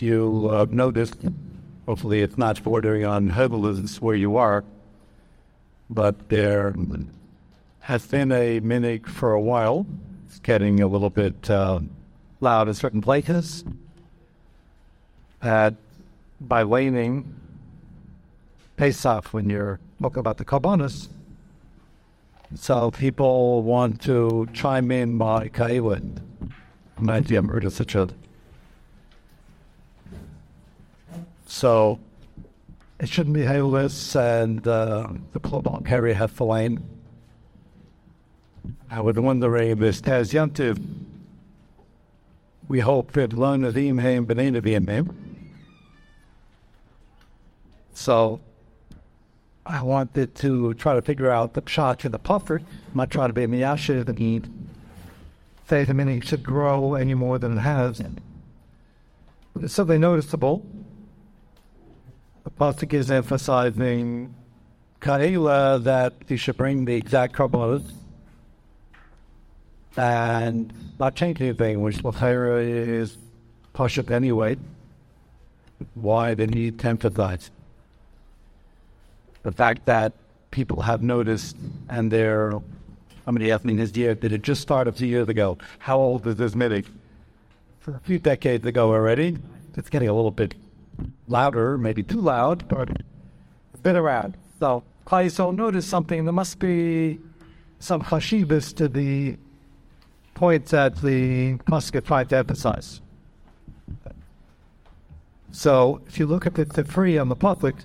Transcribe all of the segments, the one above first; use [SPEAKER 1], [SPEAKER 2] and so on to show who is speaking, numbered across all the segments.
[SPEAKER 1] you uh, noticed, hopefully it's not bordering on herbalism where you are, but there has been a minhag for a while. It's getting a little bit uh, loud in certain places. That by laning Pesach when you're talking about the Karbonis, so people want to chime in by Kaiwan. Might be heard of such a so it shouldn't be hailless and uh, the have the lane. I would wonder if this has yantiv. We hope that learn of him him benina him. So I wanted to try to figure out the shot in the puffer. I'm not trying to be a miyashiv and he say the mini should grow any more than it has. It's something noticeable. The pasuk is emphasizing Kaila that he should bring the exact carbonas and not change anything, which Lachera is push up anyway. Why need to emphasize? the fact that people have noticed and they're, how many this year, did it just start a few years ago? How old is this? For a few decades ago already. It's getting a little bit louder, maybe too loud, but it's been around. So, Klai noticed something. There must be some chashivas to the points that the Musket tried to emphasize. So, if you look at the, free on the public,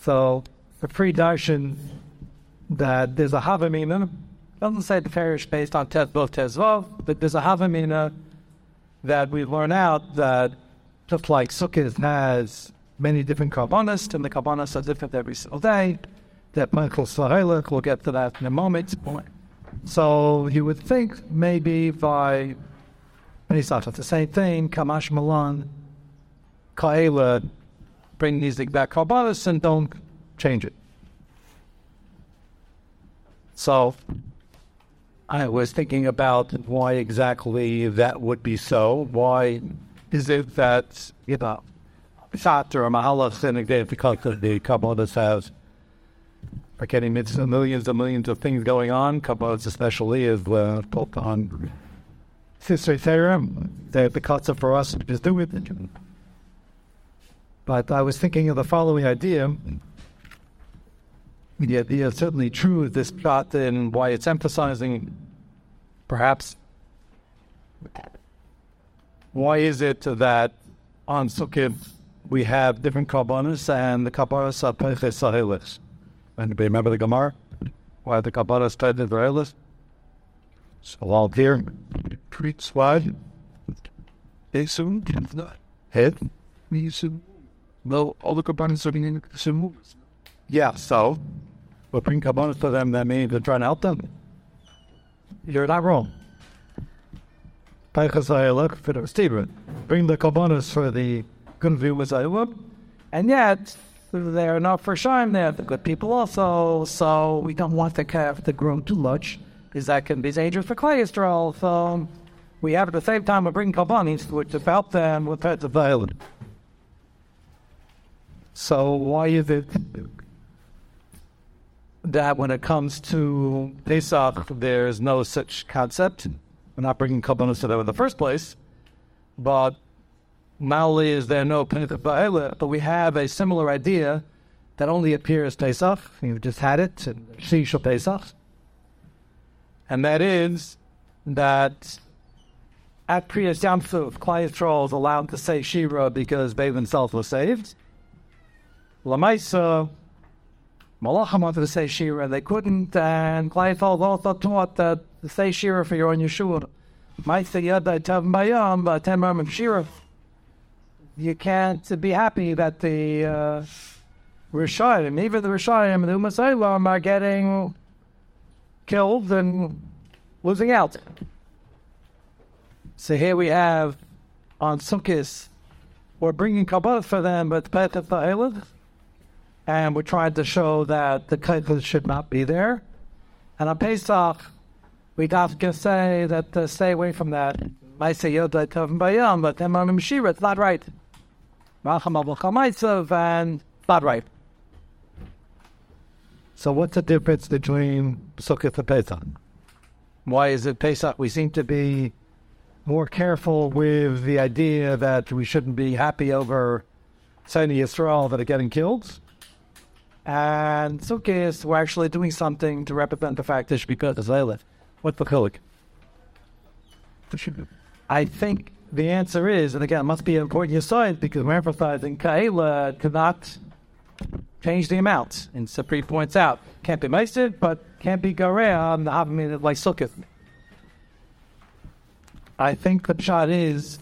[SPEAKER 1] so the free darshan that there's a havamina doesn't say the parish based on both tezvav, but there's a havamina that we learn out that just like Sukkot has many different karbonas, and the karbonas are different every single day. That Michael Sahelik, we'll get to that in a moment. So you would think maybe by Pesach, it's the same thing, Kamash Milan, Kaela, bring these exact carbonas and don't change it. So I was thinking about why exactly that would be so. Why is it that, you know, Shat or Mahala Synecdoche, because the carbonas have are getting millions and millions of things going on. Kabbalah especially is uh, built on Sister Theorem, the because of for us to do it. But I was thinking of the following idea. The idea is certainly true, this shot, and why it's emphasizing perhaps why is it that on Sukkot we have different carbonas and the carbonas are Peches Sahelis? Anybody remember the Gemara? Why the carbonas tied to Israelis? So all here. Treats wide. Esum. Head. Esum. Well, all the components are being in some moves. Yeah, so we bring components to them that means to try to help them. You're not wrong. Bring the components for the good view and yet they're not for shame. They're the good people also. So we don't want the calf to grow too much, because that can be dangerous for cholesterol. So we have at the same time we bring components which help them with the violent. So why is it that when it comes to Pesach, there's no such concept? We're not bringing kabbalah to them in the first place, but not only is there no Pesach but we have a similar idea that only appears Pesach. You've just had it in Shisha Pesach, and that is that at Kriyas Yamsuf, Klai Yisrael is allowed to say Shira because they themselves were saved. Lamaisa, Malachim wanted to say Shira, they couldn't, and Kleifeld also taught that to say Shira for your own Yeshua. Shira. You can't be happy that the uh, Rishayim, even the Rishayim and the Umasaylam are getting killed and losing out. So here we have on Sukkot, we're bringing Kabbalah for them, but Petah Ta'elad, and we tried to show that the kaitas should not be there. And on Pesach, we got to say that to stay away from that.
[SPEAKER 2] Maisa Yoda Tov Bayam, but then Mamim Shira, it's not right. Racham Abel Chamaitzav, and it's not right.
[SPEAKER 1] So what's the difference between Sukkot and Pesach? Why is it Pesach? We seem to be more careful with the idea that we shouldn't be happy over Sani Yisrael that are getting killed. And Sukkot, we're actually doing something to represent the fact that should be put as What's the chilik? I think the answer is, and again, it must be an important aside because we're emphasizing Kaela cannot change the amount. And Sapri points out, can't be Maisted, but can't be Garea on the Havamid like Sukkot. I think the shot is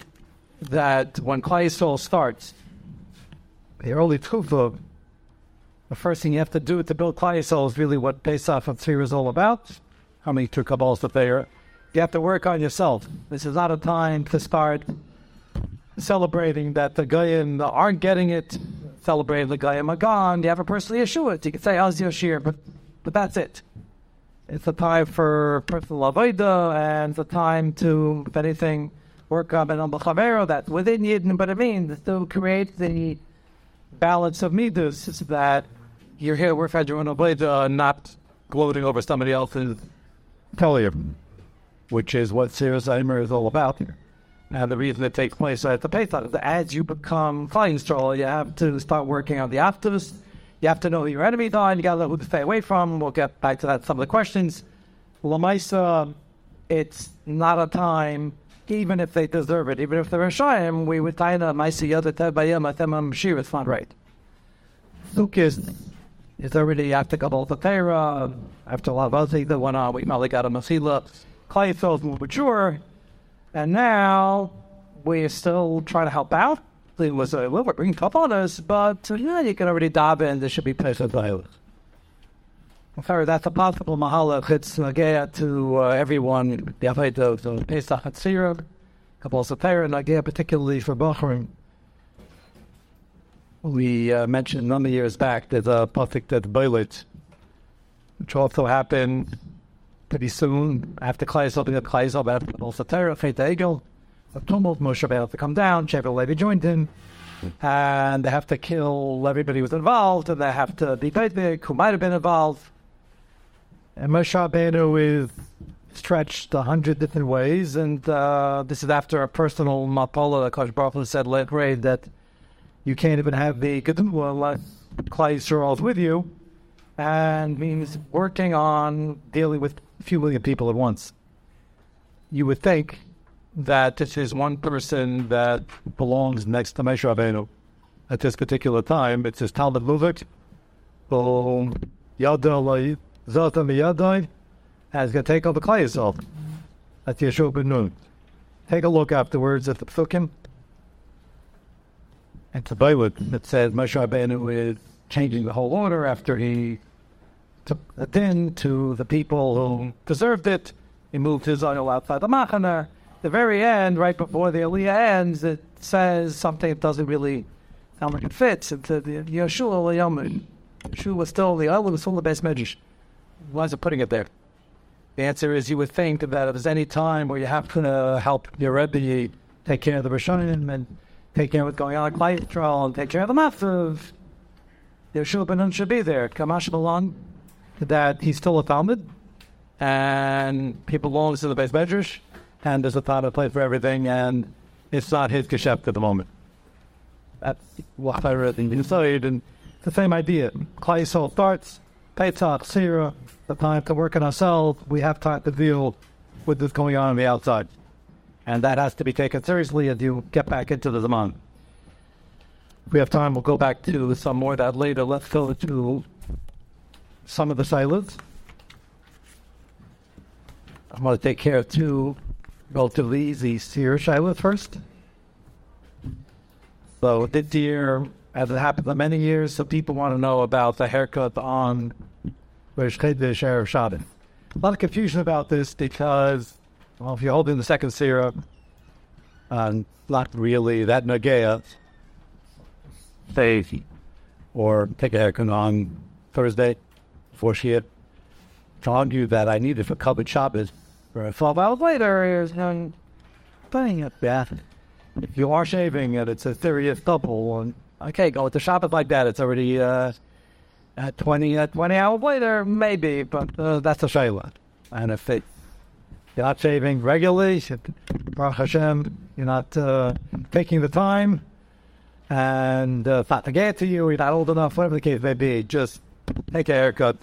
[SPEAKER 1] that when Klai starts, the early Tufa, the first thing you have to do to build Klai is really what Pesach of Tzir is all about. How many two Kabbals that they are. You have to work on yourself. This is not a time to start celebrating that the Goyim aren't getting it, celebrating the Goyim are gone. You have a personal Yeshua. You can say, How's Yoshir? But, but that's it. It's a time for personal avodah, and it's a time to, if anything, work on Ben Chavero that's within Yidden, but I mean, to create the balance of midas that you're here with your own avodah, not gloating over somebody else's you, um, which is what Sefiras Omer is all about here. And the reason it takes place at the Pesach is as you become flying stroll, you have to start working on the afterwards you have to know who your enemies are, and you got to know who to stay away from. We'll get back to that some of the questions. Lamaisa, it's not a time, even if they deserve it, even if they're a Shayim, we would tie a Maisa Yada Tebayim Atemam Shir, it's not right. Sukkot is already after Kabbalah Torah, after of things that went on, we probably got a Masila. Klai more mature, and now we're still trying to help out it was a well, we're bringing us, but uh, yeah, you can already dive in. There should be Pesach Vayilach. Sorry, that's a possible mahalach. It's nagea to uh, everyone. The avodah of Pesach Hatzira, Kabbalah Satira, nagea particularly for Bachrim. We uh, mentioned a number of years back that a perfect at Beilit, which also happened pretty soon after Kleisel, the Kleisel, after Kabbalah Satira, Feit Egel a tumult. Moshe Rabbeinu to come down. Shevet Levi joined in, and they have to kill everybody who was involved, and they have to be big who might have been involved. And Moshe Rabbeinu is stretched a hundred different ways, and uh, this is after a personal mapola that Kosh Baruch said later that you can't even have the Gedula unless Klai Yisrael with you, and means working on dealing with a few million people at once. You would think that this is one person that belongs next to Moshe Rabbeinu at this particular time. It's his Talmud Luvik. Yadai, Zata Miyadai, and he's going to take over Klai Yisrael. That's Yeshua ben Nun. Take a look afterwards at the Psukim. And to Baywood, it says Moshe Rabbeinu is changing the whole order after he took a din to the people who deserved it. He moved his oil outside the Machana the very end, right before the Aliyah ends, it says something that doesn't really sound like it fits. It's the Yeshua Yomid. Yeshua was still the Allah was still the beis medrash. Why is it putting it there? The answer is you would think that if there's any time where you have to help your Rebbe take care of the Rishonim and take care of what's going on at Klai and take care of the Mafiv, Yeshua Ben Nun should be there. Kamash belong that he's still a Talmud and he belongs to the beis medrash and there's a of place for everything, and it's not his geschäft at the moment. That's what I read inside, and it's the same idea. Yisrael starts, Pesach, Sira, the time to work on ourselves, we have time to deal with what's going on on the outside. And that has to be taken seriously as you get back into the Zaman. If we have time, we'll go back to some more of that later. Let's go to some of the silence. I'm going to take care of two relatively easy seer Shiloh first. So this year, as it happened for many years, some people want to know about the haircut on Rosh Chodesh Erev Shabbat. A lot of confusion about this because, well, if you're holding the second seer, um, not really that nagea, say, or take a haircut on Thursday before Shia, told you that I needed it for covered Shabbos for 12 hours later, thing at that. If you are shaving and it's a serious double, and okay, go with the Shabbat like that. It's already uh, at 20, uh, 20 hours later, maybe, but uh, that's a shayla. And if it, you're not shaving regularly, Baruch Hashem, you're not uh, taking the time, and uh, not to get to you, you're not old enough, whatever the case may be, just take a haircut.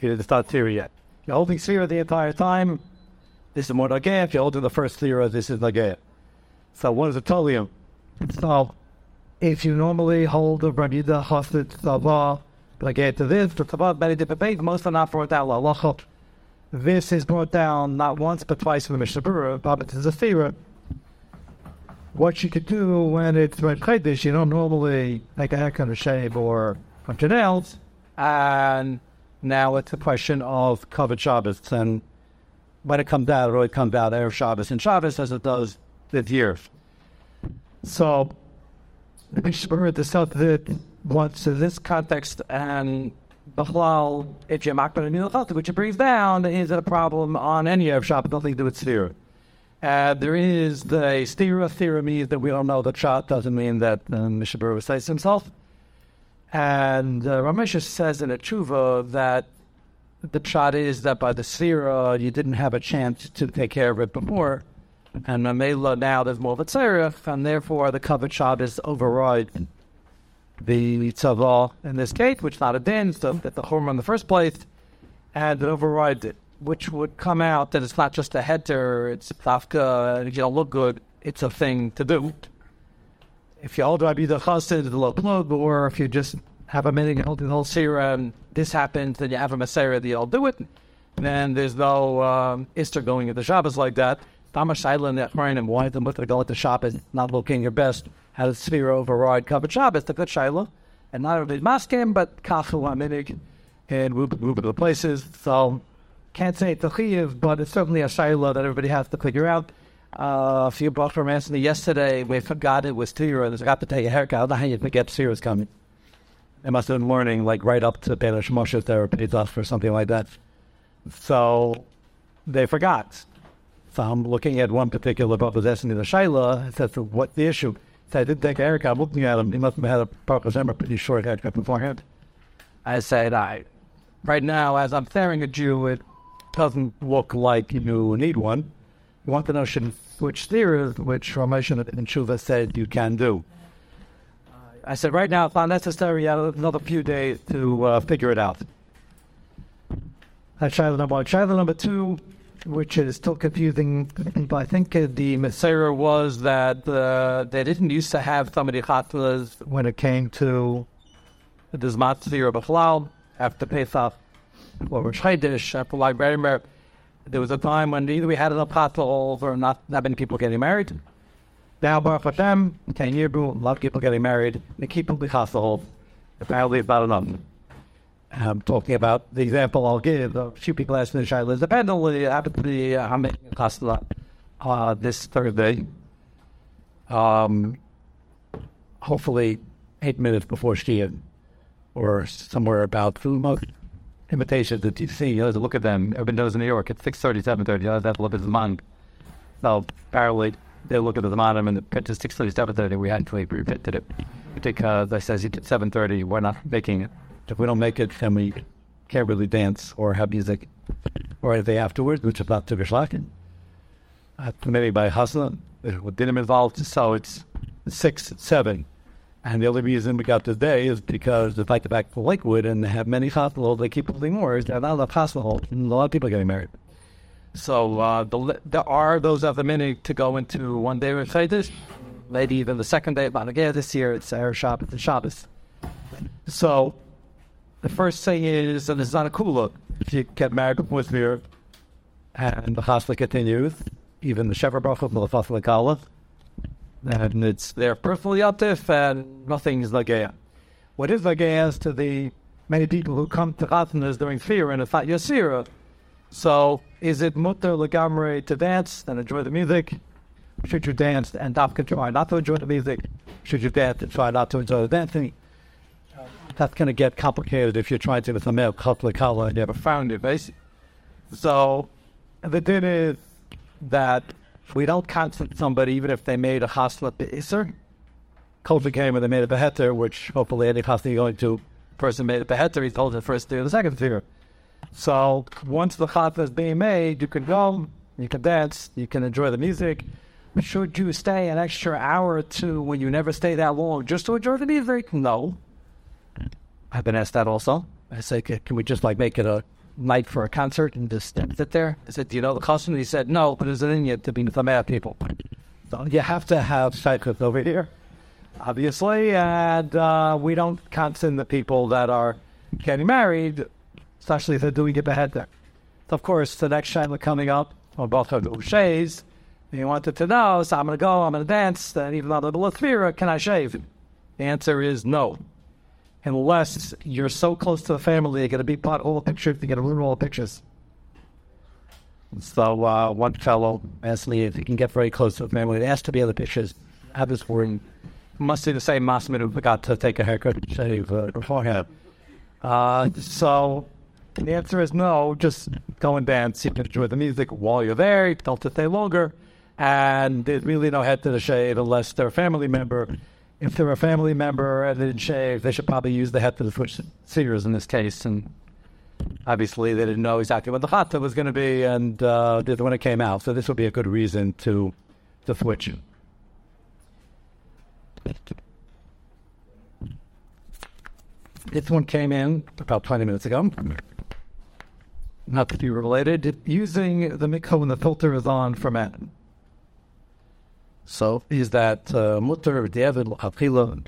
[SPEAKER 1] You didn't start Sira yet. You're holding Sira the entire time. This is more Nagaya. If you're holding the first Sira, this is Nagaya. So what it tell you? So if you normally hold the Ramida Hasid Zavah, Nagaya to this, to Zavah, many different things, most are not brought down. Lalacha. This is brought down not once but twice in the Mishnah Berurah, but it is a Sira what you could do when it's Red Chodesh, you don't normally make a haircut or shave or something else. And now it's a question of covered Shabbos. And when it comes out, it always comes out Erev Shabbos and Shabbos as it does this year. So, the Mishnah discussed it once in this context, and Bechlal, if you're to do which it brings down, is a problem on any Erev Shabbos, nothing to do with Sphere. Uh, there is the stira theory means that we don't know that shot doesn't mean that uh, Mishabur says himself. And uh, Ramesh says in a tshuva that the shot is that by the stira you didn't have a chance to take care of it before. And Mamela now there's more of a tzarech, and therefore the covered shot is override the tzavah in this case, which is not a din, so that the hormone in the first place, and it overrides it which would come out that it's not just a header, it's tafka, If you don't look good, it's a thing to do. If you hold Rabbi the Chassid, the low plug, or if you just have a minute and hold the whole Sira and this happens, then you have a Masera, you all do it, then there's no um, Easter going into Shabbos like that. Tamash Island at and why the Mutter go into Shabbos, not looking your best, has a Sphira override covered Shabbos, the good Shaila, and not only Maskim, but Kafu Aminig, and move, move to the places. So can't say it's a chiyuv, but it's certainly a shayla that everybody has to figure out. Uh, a few brought from Anthony yesterday. We forgot it was Tira, and I got to take a haircut. I don't know how you forget Tira was coming. They must have been learning like right up to Benish Moshe therapy or something like that. So they forgot. So I'm looking at one particular brother's destiny, the Shaila. I said, what's the issue? So I didn't take a haircut. I'm looking at him. He must have had a Baruch Hashem, pretty short haircut beforehand. I said, I, right now, as I'm staring at you, it doesn't look like you need one. You want to know which theory, which Ramesh and Shuva said you can do. I said, right now, it's not necessary. You have another few days to uh, figure it out. That's child number one. Child number two, which is still confusing, but I think uh, the Messiah was that uh, they didn't used to have somebody chatlas when it came to the Zmat Sira B'chalal after Pesach or Rosh Chodesh, after like very there was a time when either we had enough hospitals or not that many people getting married. Now, Baruch Hashem, 10 years, a lot of people getting married. They keep the hospitals. Apparently, not enough. I'm talking about the example I'll give. A few people asked me, Shaila, to be, uh, I'm making a uh, this Thursday. Um, hopefully, eight minutes before Shia, or somewhere about food invitations that you see, you know, to look at them. Everybody knows in New York, it's 6.30, 7.30, you know, that's a little bit of Zman. So, apparently, they look at the Zman and the is 6.30, 7.30, we had to actually repeated it. Because I says at 7.30, we're not making it. If we don't make it, then we can't really dance or have music or anything afterwards, which is not to Geshlaken. Uh, maybe by Hassan, with dinner involved, so it's 6, 7. And the only reason we got today is because the fight the back for Lakewood and they have many hospitals, they keep building more. There are not enough hospitals, and a lot of people are getting married. So uh, the, there are those other many to go into one day with Chaydish, maybe even the second day of Banagaya this year, it's Erev Shabbos and Shabbos. So the first thing is, and it's not a cool look, you get married with me, and the hospital continues, even the Shepherd Bracha, the Kala, and it's they're personally active and nothing is Nagaya. What is Nagaya is to the many people who come to Rathanas during fear and it's not Yasira. So is it mutter legamre to dance and enjoy the music? Should you dance and dafka try not to enjoy the music? Should you dance and try not to enjoy the dancing? That's going to get complicated if you're trying to with a male couple color and you never found it, basically. So the thing is that we don't constant somebody even if they made a hasla be'isr. Kol came and they made a beheter, which hopefully any hasla going to person made a beheter, he's told the first year, the second year. So once the chat is being made, you can go, you can dance, you can enjoy the music. Should you stay an extra hour or two when you never stay that long just to enjoy the music? No. I've been asked that also. I say, can we just like make it a night for a concert and just sit there? I said, do you know the custom? He said, no, but it's in you to be with the mad people. So you have to have cyclists over here, obviously, and uh, we don't constant the people that are getting married especially if they're doing it ahead there. So of course, the next Shaila coming up, or both of the Ushays, he wanted to know, so I'm going to go, I'm going to dance, and even though the Lathvira, can I shave? The answer is no. Unless you're so close to the family, you're going to be part of all the pictures, you're going to ruin all the pictures. So uh, one fellow asked me if he can get very close to the family. He asked to be in the pictures. I was worrying. Must be the same Masmid who forgot to take a haircut and shave uh, beforehand. Uh, so the answer is no. Just go and dance. You can enjoy the music while you're there. You don't stay longer. And there's really no head to the shave unless they're a family member. If they're a family member and they didn't shave, they should probably use the head to the seers in this case. And obviously, they didn't know exactly what the chata was going to be and uh, when it came out. So this would be a good reason to to switch. This one came in about 20 minutes ago not to be related, using the mikvah when the filter is on for men. So is that uh, mutter David l'chachila?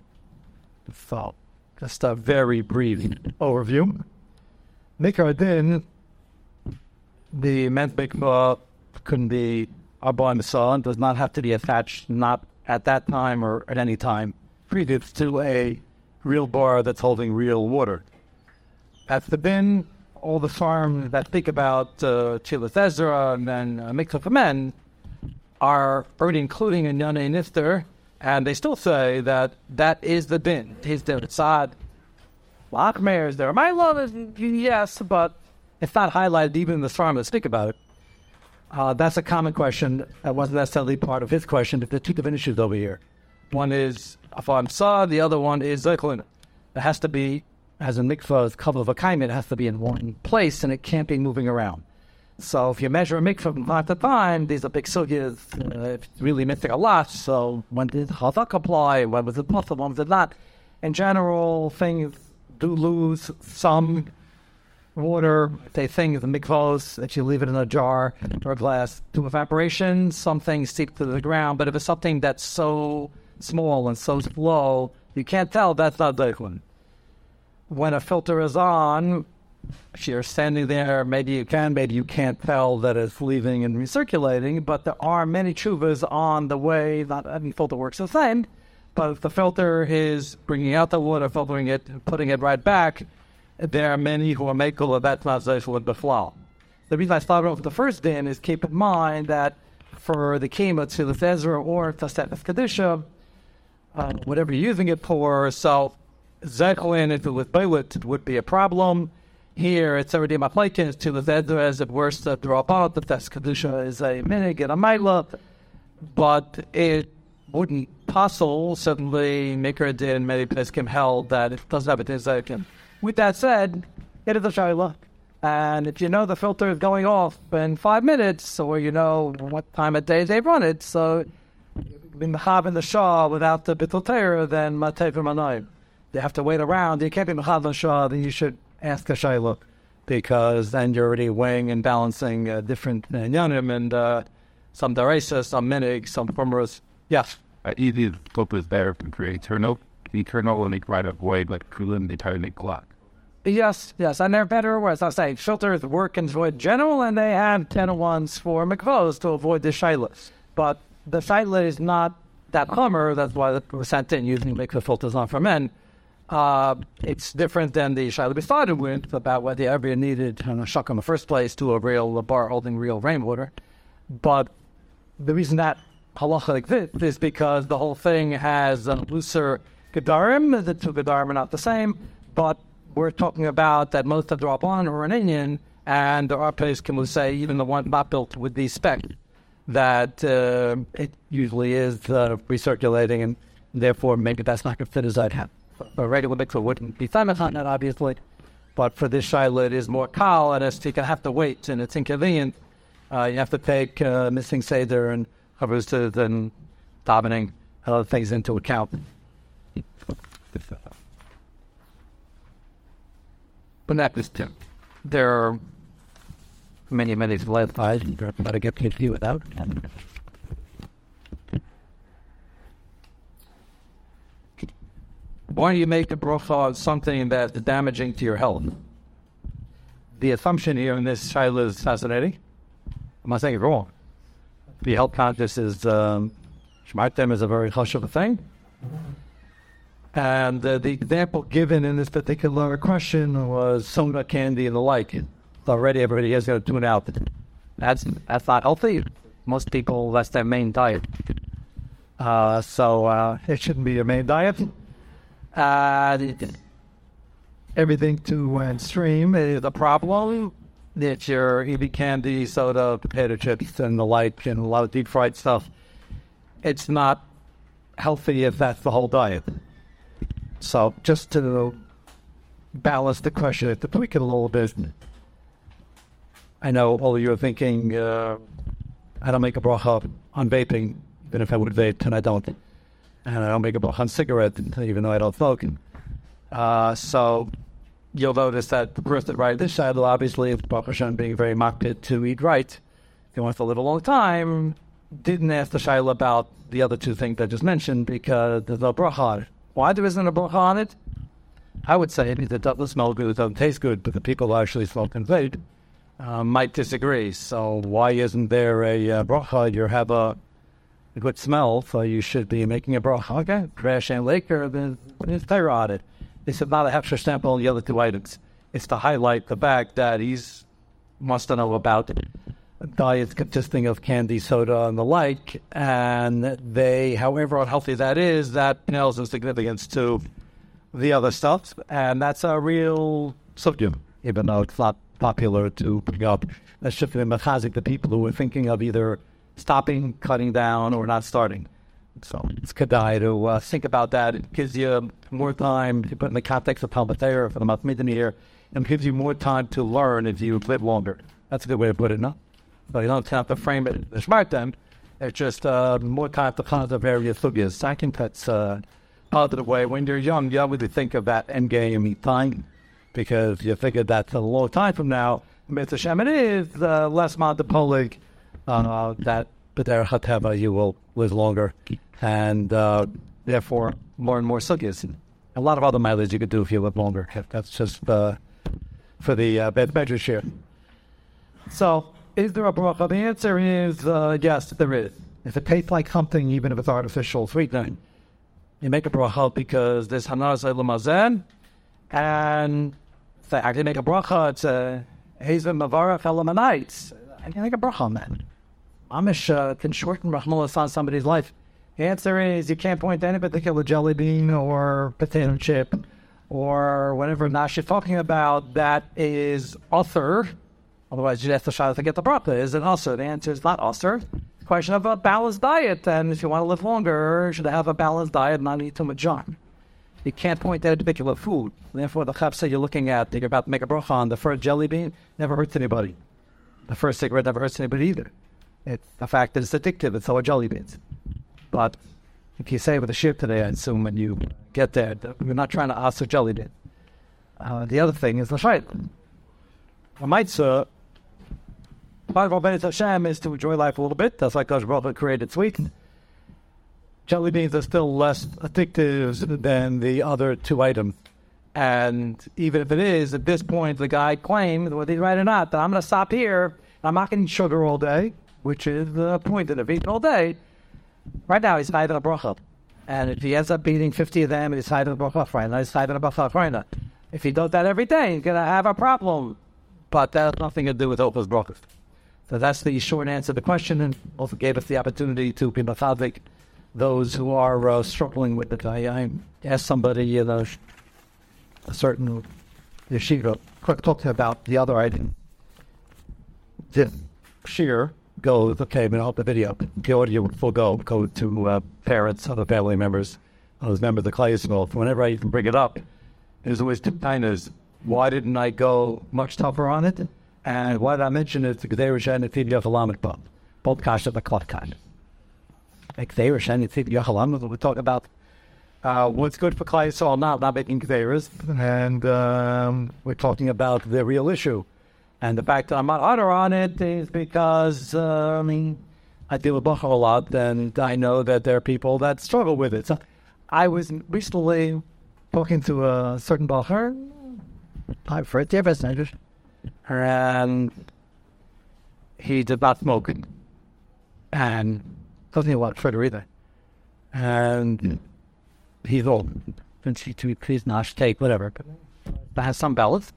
[SPEAKER 1] So just a very brief overview. Mikra din, the men's mikvah can be abba and does not have to be attached, not at that time or at any time, previous to a real bar that's holding real water. At the bin, all the farms that speak about uh, Chilas Ezra and then uh, Mikvah for Men are already including in Yane Nifter, and they still say that that is the bin. Is there Tzad? Lachmer, is there? My love is yes, but it's not highlighted even in the that speak about it. Uh, that's a common question. That wasn't necessarily part of his question, but are two different issues over here. One is Afam Sa, the other one is Zeklin. It has to be as a mikvah cover of a kaim, it has to be in one place and it can't be moving around. So if you measure a mikvah from time to time, these are big sugyas. Uh, it's really missing a lot. So when did chazak apply? When was it possible? When was it not? In general, things do lose some water. They things, the mikvahs, that you leave it in a jar or a glass to evaporation. Some things seep to the ground. But if it's something that's so small and so slow, you can't tell that's not the one. when a filter is on, if you're standing there, maybe you can, maybe you can't tell that it's leaving and recirculating, but there are many chuvas on the way. Not every filter works the same, but if the filter is bringing out the water, filtering it, putting it right back, there are many who are making of that translation with beflal. The reason I started off with the first din is keep in mind that for the kima to the Ezra or to set Kedusha, uh, whatever you're using it for, so Zeklin, if it was Beilit, would be a problem. Here, it's already my Machlekes to the as it worse to drop out. The Tes Kedusha is a minig and a Maila, but it wouldn't puzzle. Certainly, Mikra did and many Peskim held that it doesn't have a Zeklin. With that said, it is a Shaila. And if you know the filter is going off in five minutes, or you know what time of day they run it, so in the in the Shah without the Bittul then Matev Manayim they have to wait around. You can't be Mechad Shah, then you should ask a Shaila because then you're already weighing and balancing uh, different Nyanim and uh, some Daresa, some Minig, some Formulas. Yes.
[SPEAKER 3] Uh, easy scope is there to create eternal, eternal and right of way, like Kulim, the entirely clock.
[SPEAKER 1] Yes, yes, and they're better or worse. I say filters work in void general, and they have 10 ones for mikvos to avoid the Shaila. But the Shaila is not that Hummer, that's why it was sent in using mikvah filters on for men. Uh, it's different than the we started with about whether ever needed a shock in the first place to a real a bar holding real rainwater. But the reason that halacha like this is because the whole thing has a looser gedarim. The two gedarim are not the same, but we're talking about that most of the Rabban are an Indian, and the are can we say even the one not built with these spec. that uh, it usually is uh, recirculating, and therefore maybe that's not going to fit as I'd have. A regular mixer wouldn't be that, obviously, but for this shaila, it is more kal, and it's, you can have to wait, and it's inconvenient. Uh, you have to take uh, missing seder and chavrutas and davening and other things into account. But that is Tim. There are many, many left I get to do without. Why do you make a bracha something that's damaging to your health? The assumption here in this shaila is fascinating. I'm not saying it's wrong. The health conscious is um, is a very hush of a thing. And uh, the example given in this particular question was soda candy and the like. Already everybody is going to tune out. That's that's not healthy. Most people that's their main diet. Uh, so uh, it shouldn't be your main diet. Uh, everything to extreme is a problem. That you're eating candy, soda, potato chips, and the like, and a lot of deep fried stuff. It's not healthy if that's the whole diet. So just to balance the question, to tweak it a little bit. I know all of you are thinking, uh, I don't make a bracha on vaping, even if I would vape, and I don't. And I don't make a bracha on cigarette, even though I don't smoke. Uh, so you'll notice that the person right this side, obviously, is Baruch Hashem being very makpid to eat right. He wants to live a long time. Didn't ask the shaila about the other two things I just mentioned because there's no bracha on it. Why there isn't a bracha on it? I would say it doesn't smell good, it doesn't taste good, but the people who actually smoke and vape uh, might disagree. So why isn't there a uh, bracha? You have a, a, good smell, so you should be making a bracha. Okay, crash and Torah on it. This is not a hefsher stamp on the other two items. It's to highlight the fact that he's must know about diets consisting of candy, soda, and the like, and they, however unhealthy that is, that pales in significance to the other stuff, and that's a real subject, even though it's not popular to bring up. That's just mechazik the people who are thinking of either stopping, cutting down, or not starting. So it's kedai to uh, think about that. It gives you more time to put in the context of Talmud for the Matmidim here, and gives you more time to learn if you live longer. That's a good way to put it, no? So you don't have to frame it the smart then. It's just uh, more time to of various sugyas. I think that's a positive way. When you're young, you obviously think of that end game time because you figure that's a long time from now. Mr. Shem, it is uh, less monopolic uh, that B'derech HaTeva you will live longer and uh, therefore more and more sugyas. A lot of other mileage you could do if you live longer. That's just uh, for the uh, bed measures here. So, is there a bracha? The answer is uh, yes, there is. If it tastes like something, even if it's artificial sweetening, you make a bracha because there's hanaz mazen, and say, I can make a bracha. It's a hazen mavarach elamanites. I can make a bracha on that. Amish uh, can shorten rahmalas on somebody's life. The answer is you can't point to any particular jelly bean or potato chip or whatever Nash you're talking about that is author. Otherwise, you'd have to try to get the bracha. Is it also? The answer is not author. Question of a balanced diet, and if you want to live longer, you should have a balanced diet, and not eat too much junk. You can't point at a particular food. Therefore, the chapsa you're looking at, you're about to make a bracha on the first jelly bean, never hurts anybody. The first cigarette never hurts anybody either. It's the fact that it's addictive. It's our jelly beans. But if you say with the ship today, I assume when you get there, we're not trying to ask a jelly bean. Uh, the other thing is the shayt. A mitzvah, part of our B'nai Hashem is to enjoy life a little bit. That's why Kosh Baruch created sweet. Jelly beans are still less addictive than the other two items. And even if it is, at this point, the guy claimed, whether he's right or not, that I'm going to stop here. I'm not to sugar all day, which is the point that if eating all day, right now he's hiding a bracha. And if he ends up beating 50 of them, he's hiding a bracha right now. He's a bracha. If he does that every day, he's going to have a problem. But that has nothing to do with Oprah's brachas. So that's the short answer to the question, and also gave us the opportunity to be methodic. those who are uh, struggling with it. I, I asked somebody, you know, a certain yeshiva, talked about the other item. The shear, goes, okay, but hold the video. The audio will go, go to uh, parents, other family members, those members of the class. Well, whenever I even bring it up, there's always two kinds. Why didn't I go much tougher on it? And why did I mention it? Because they were trying to feed you a lamet bomb. Both cash of the clock. Like they were trying to feed you lamet. We talk about uh, what's good for Klai not, not making Kveras. And um, we're talking about the real issue. And the fact that I'm not harder on it is because, uh, I mean, I deal with Bachar a lot, and I know that there are people that struggle with it. So I was recently talking to a certain Bachar, I'm for it, and he did not smoke. And doesn't want further either. And he's old. Please not take whatever. But has some balance.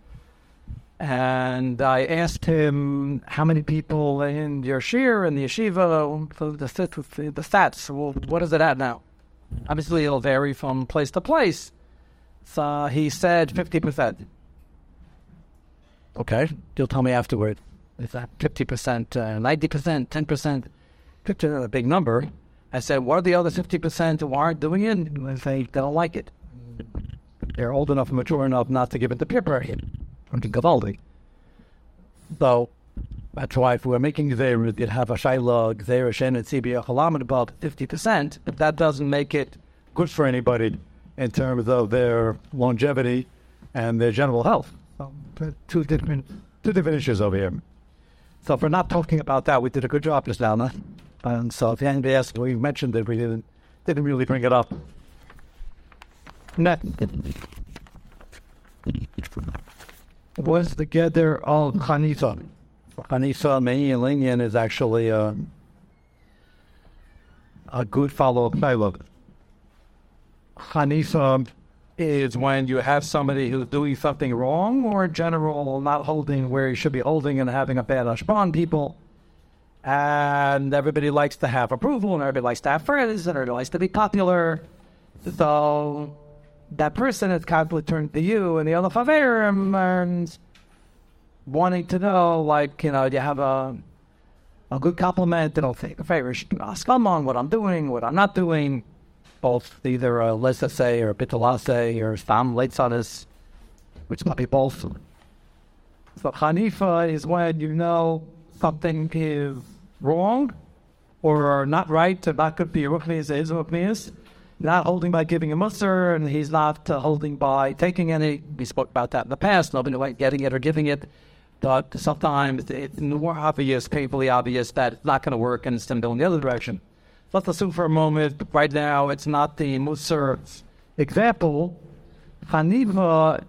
[SPEAKER 1] And I asked him how many people in your shir and the yeshiva, the, the, the stats, well, what is it at now? Obviously, it'll vary from place to place. So he said 50%. Okay, you'll tell me afterward. Is that 50%, 90%, 10%? 50 uh, is a big number. I said, what are the other 50% who aren't doing it? And they don't like it. They're old enough and mature enough not to give it to peer pressure from Gavaldi. So that's why if we're making Gzeir, you'd have a Shaila, Gzeir, Shen, and Sibia Chalam about 50%, but that doesn't make it good for anybody in terms of their longevity and their general health. So, two different two different issues over here. So if we're not talking about that, we did a good job just now. Huh? And so if anybody asks, we mentioned it, we didn't didn't really bring it up. Next was the gather of Hanifa. Hanifa Me'ilinian is actually a, a good follow up dialogue. Hanifa is when you have somebody who's doing something wrong or in general not holding where he should be holding and having a bad ashpan people. And everybody likes to have approval and everybody likes to have friends and everybody likes to be popular. So that person is constantly turned to you and the other faverim and wanting to know, like, you know, do you have a a good compliment and I'll take a favor. Ask them on what I'm doing, what I'm not doing both either a lesase or a bitalase or stam leitzanis, which might be both. So Hanifa is when you know something is wrong or not right, to not good be ruknis is ruknis, not holding by giving a musr, and he's not uh, holding by taking any. We spoke about that in the past, nobody like getting it or giving it. But sometimes it's more obvious, painfully obvious, that it's not going to work and it's going to go in the other direction let's assume for a moment, right now, it's not the Musar example. Haniva,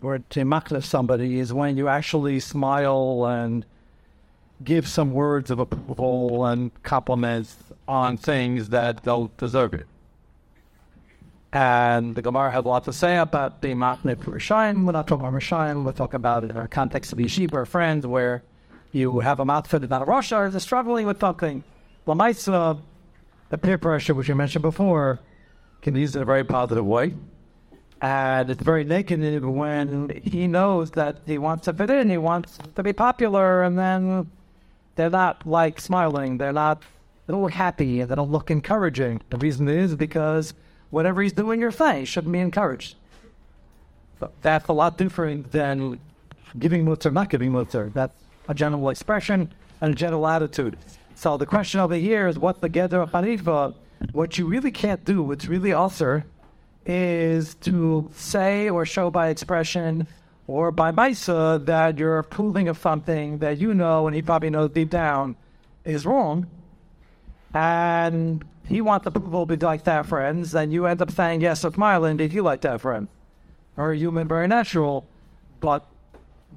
[SPEAKER 1] or to makna somebody, is when you actually smile and give some words of approval and compliments on things that don't deserve it. And the Gemara had a lot to say about the for Rishayim. We're not talking about Rishayim, we're talking about in our context of yeshiva or friends where you have a fitted on a Rosh is struggling with something. Lamaisa, the peer pressure, which you mentioned before, can be used in a very positive way. And it's very negative when he knows that he wants to fit in, he wants to be popular, and then they're not like smiling, they're not look happy, they don't look encouraging. The reason is because whatever he's doing your thing shouldn't be encouraged. But that's a lot different than giving mutter, not giving mutter. That's a general expression and a general attitude. So the question over here is what the Geder Hanifa, what you really can't do, what's really also, is to say or show by expression or by Maisa that you're approving of something that you know and he probably knows deep down is wrong. And he wants approval to be like that, friends, and you end up saying, Yes, of Marlon, did you like that, friend? Or human, very natural, but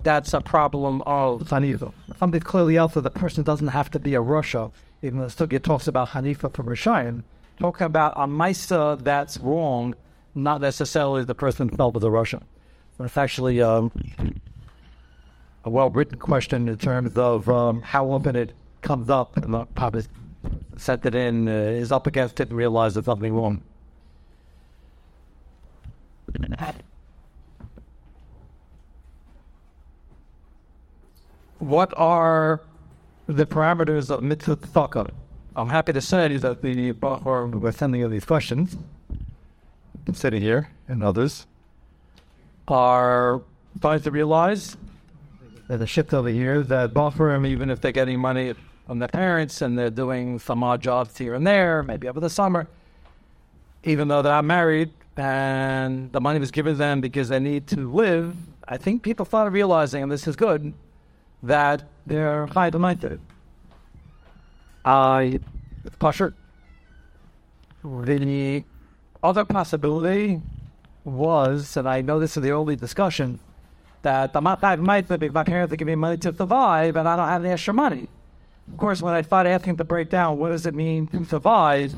[SPEAKER 1] that's a problem of Hanifa. Something clearly else that the person doesn't have to be a Russia, even though the Sugya talks about Hanifa from Rishayim, talking about a Maisa that's wrong, not necessarily the person fell with a Russia. But it's actually um, a well written question in terms of um, how often it comes up in the public sent it in, uh, is up against it and realize there's something wrong. what are the parameters of mitzvah tzedakah. I'm happy to say that the Bahar were sending you these questions, sitting here, and others, are starting to realize that the shift over here that Bahram, even if they're getting money from their parents and they're doing some odd jobs here and there, maybe over the summer, even though they're not married and the money was given them because they need to live, I think people started realizing, and this is good, that they're high minded. I, Pasher, the other possibility was, and I know this is the only discussion, that not might my parents are giving me money to survive, and I don't have any extra money. Of course, when I started asking to break down what does it mean to survive,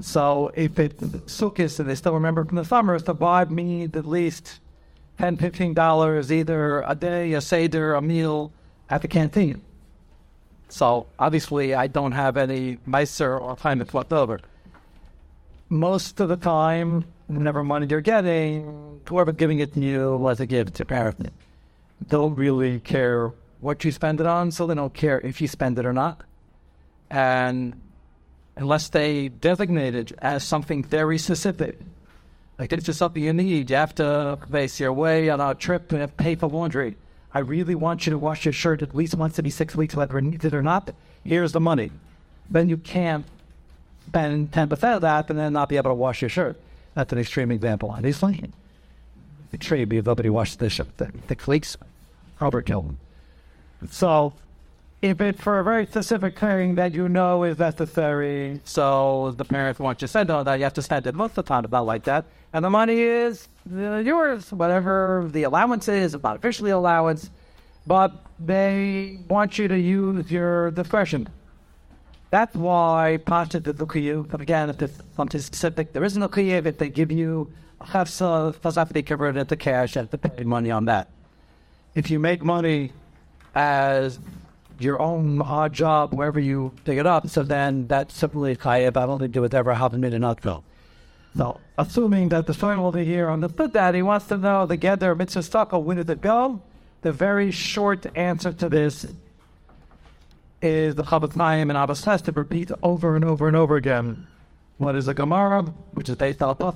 [SPEAKER 1] so if it's Sukkot and they still remember from the summer, survive means at least 10 $15 either a day, a Seder, a meal at the canteen. So obviously, I don't have any miser or time that's left over. Most of the time, whatever money you're getting, whoever giving it to you was a gift to parent. Don't really care what you spend it on, so they don't care if you spend it or not. And unless they designate it as something very specific, like it's just something you need, you have to face your way on a trip and pay for laundry. I really want you to wash your shirt at least once every six weeks, whether it needs it or not. Here's the money. Then you can't spend 10% of that and then not be able to wash your shirt. That's an extreme example, obviously. Extreme because nobody washes the shirt. The, the leaks, overkill. So, if it's for a very specific thing that you know is necessary, so the parents want you to spend on that, you have to spend it most of the time. It's not like that. And the money is yours, whatever the allowance is, not officially allowance, but they want you to use your discretion. That's why Pasha did the Chiyuv. But again, if there's something specific, there isn't a Chiyuv. If they give you a Chefsa, does have to be converted into cash, you have to pay money on that. If you make money as your own odd job wherever you pick it up, so then that's simply Chayev. I don't think it would ever happen in a nutshell. So, assuming that the soil over here understood that, he wants to know the Gather Mitzvah Staka, when did it go? The very short answer to this is the Chofetz Chaim and Abbas has to repeat over and over and over again. What is a Gemara, which is based on the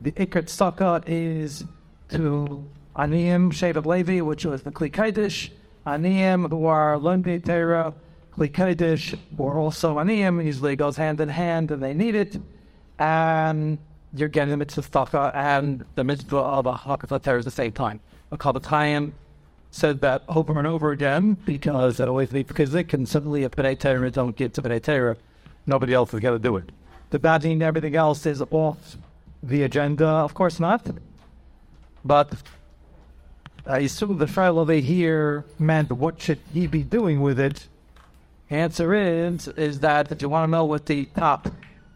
[SPEAKER 1] the Ikrit Staka is to Aniyim Shevet Levi, which was the Kli Kodesh. Aniyim who are Lundi Tera, Kli Kodesh, or also Aniyim, usually goes hand in hand and they need it. And you're getting the mitzvah and the mitzvah of a hakatat at the same time. A Chofetz Chaim said that over and over again because it always because they can suddenly if B'nai Torah don't get to B'nai Torah, nobody else is going to do it. The badin and everything else is off the agenda. Of course not. But I assume the trial they hear meant what should he be doing with it? Answer is is that if you want to know what the top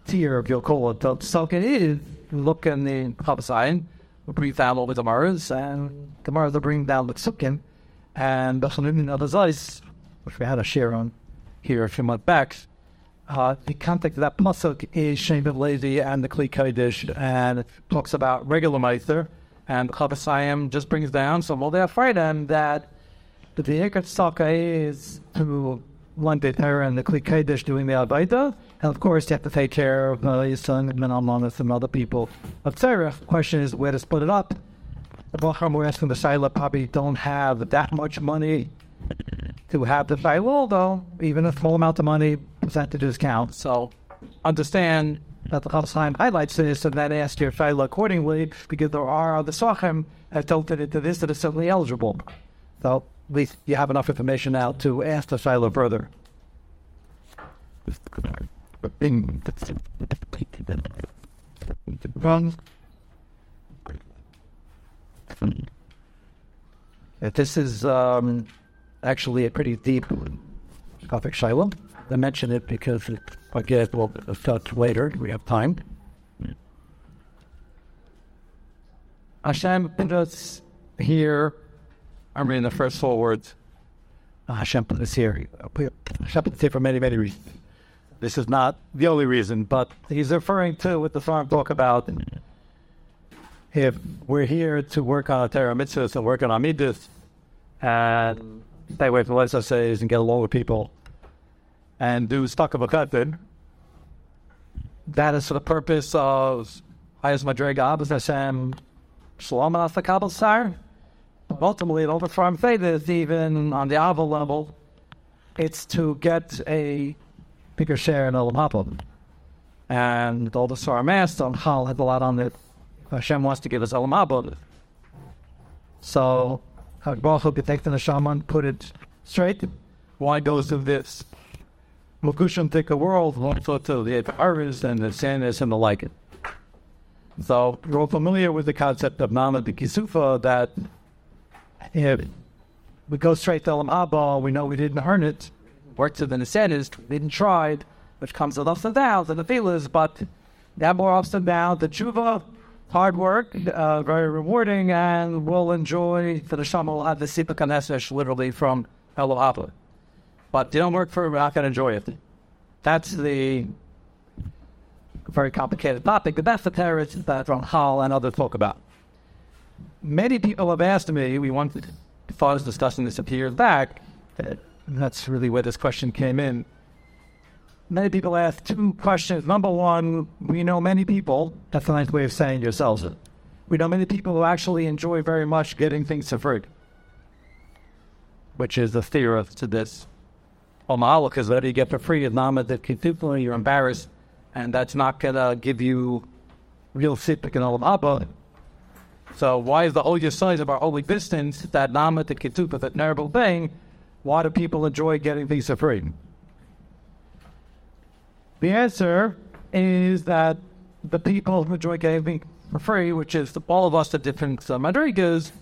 [SPEAKER 1] tier of your the socket is, look in the Chofetz Chaim, bring down all the Gemaras, and Gemaras will bring down the Sukkim, and the Bechanim and other Zeis, which we had a share on here a few months back. Uh, the context of that pasuk is Shem Levi and the Kli Kodesh, and talks about regular Meister, and Chofetz Chaim just brings down some of their freedom that the V'yikat Saka is to London and the Kli Kodesh doing the Abaita, and of course, you have to take care of uh, your son and Menalmanis and other people. But Sarah, the question is where to split it up. The Bachar we're asking the Shaila probably don't have that much money to have the Shaila, although even a small amount of money, percentages count. So understand that the Chofetz Chaim highlights this and then ask your Shaila accordingly because there are other Sachim that tilted into this that are certainly eligible. So at least you have enough information now to ask the Shaila further. This is um, actually a pretty deep topic, Shiloh. I mention it because it, I guess we'll touch later. We have time. Hashem put us here. I'm reading the first four words. Ah, Hashem put us here. Hashem put us here for many, many reasons. This is not the only reason, but he's referring to what the farm talk about. If we're here to work on a Torah mitzvahs and work on Amidus and stay away from says and get along with people, and do stuck of a cutted. That is for the purpose of Hayas Madrega Abbas Hashem Shalom Kabal Sar. But ultimately, it overthrown faith is even on the Aval level, it's to get a bigger share in Olam Haba. And all the Master on Hal had a lot on it. Hashem wants to give us Olam. So, Baruch could take the shaman, put it straight. Why goes to this? Makushim take a world, also to the Aris and the Sanis and the like it. So, we are all familiar with the concept of Nama the Kisufa that if we go straight to Olam Haba, we know we didn't earn it, worked to the Nesenis, didn't try, which comes with ups and downs and the feelers, but that more ups and downs, the tshuva, hard work, uh, very rewarding, and we'll enjoy, for the Shama will the Hanesesh literally from Olam Haba. But they don't work for, we're not going to enjoy it. That's the very complicated topic, but that's the terrorists that Ron Hall and others talk about. Many people have asked me, we wanted, I was discussing this a few years back, that's really where this question came in. Many people ask two questions. Number one, we know many people, that's a nice way of saying yourselves. We know many people who actually enjoy very much getting things free, which is the theory to this. Oma'aluk because whatever you get for free is nama that kisufa, you're embarrassed, and that's not to give you real sipik and olam haba. So why is the holy size of our holy distance that nama that kisufa, that terrible thing, why do people enjoy getting things for free? The answer is that the people who enjoy getting things for free, which is all of us at different uh, madrigas,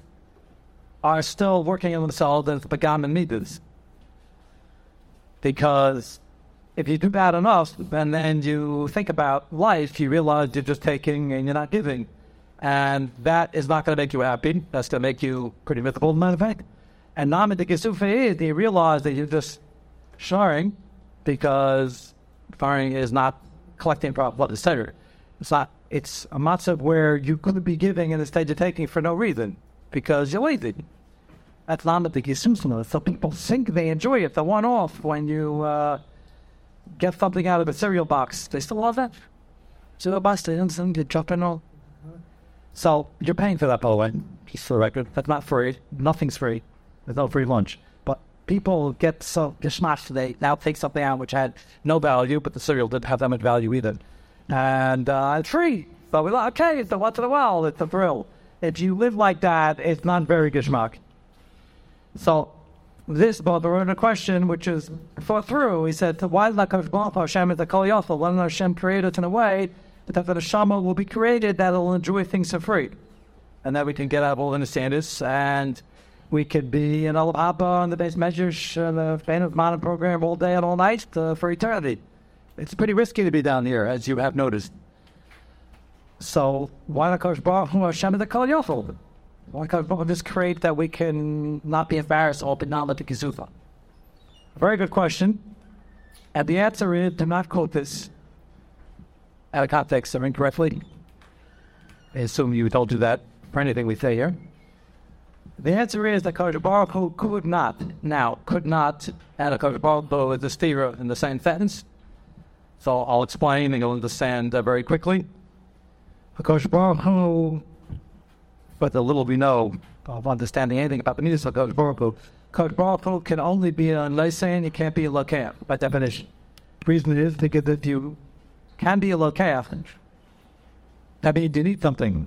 [SPEAKER 1] are still working on themselves as Pagam and Midas. Because if you do that enough, and then you think about life, you realize you're just taking and you're not giving. And that is not going to make you happy. That's going to make you pretty miserable, matter of fact. And Nama de Kisufa you realize that you're just sharing because firing is not collecting from what is centered. It's not, it's a matzah where you could be giving and instead you're taking for no reason because you're lazy. That's Nama de Kisufa. So people think they enjoy it, the one off when you uh, get something out of a cereal box. They still love that. Cereal box, they don't get drop in all. So you're paying for that, by the way. Piece for the record. That's not free. Nothing's free. There's no free lunch. But people get so geschmatched they now take something out which had no value, but the cereal didn't have that much value either. And uh, it's free. So we're like, okay, it's a once in a while, it's a thrill. If you live like that, it's not very geschmack. So this brought a question which is thought through. He said, why is HaKadosh Hashem is the Kol? Why Hashem create it in a way that the Shama will be created that will enjoy things for free? And that we can get out of all the standards and we could be in Olam Haba on the base measures, uh, the fan of modern program all day and all night uh, for eternity. It's pretty risky to be down here, as you have noticed. So why not Kosh Hashem the Kol? Can't we just create that we can not be embarrassed or be not let the kizufa? Very good question. And the answer is to not quote this out of context or incorrectly. I assume you don't do that for anything we say here. The answer is that Kodesh could not, now, could not add a with the stira in the same sentence. So I'll explain and you'll understand uh, very quickly. Kodesh but the little we know of understanding anything about the meaning of Kodesh Baruch Hu, Kodesh Baruch Hu can only be a Leisein, it can't be a Lokam, by definition. The reason is because if you can be a Lokam, that means you need something.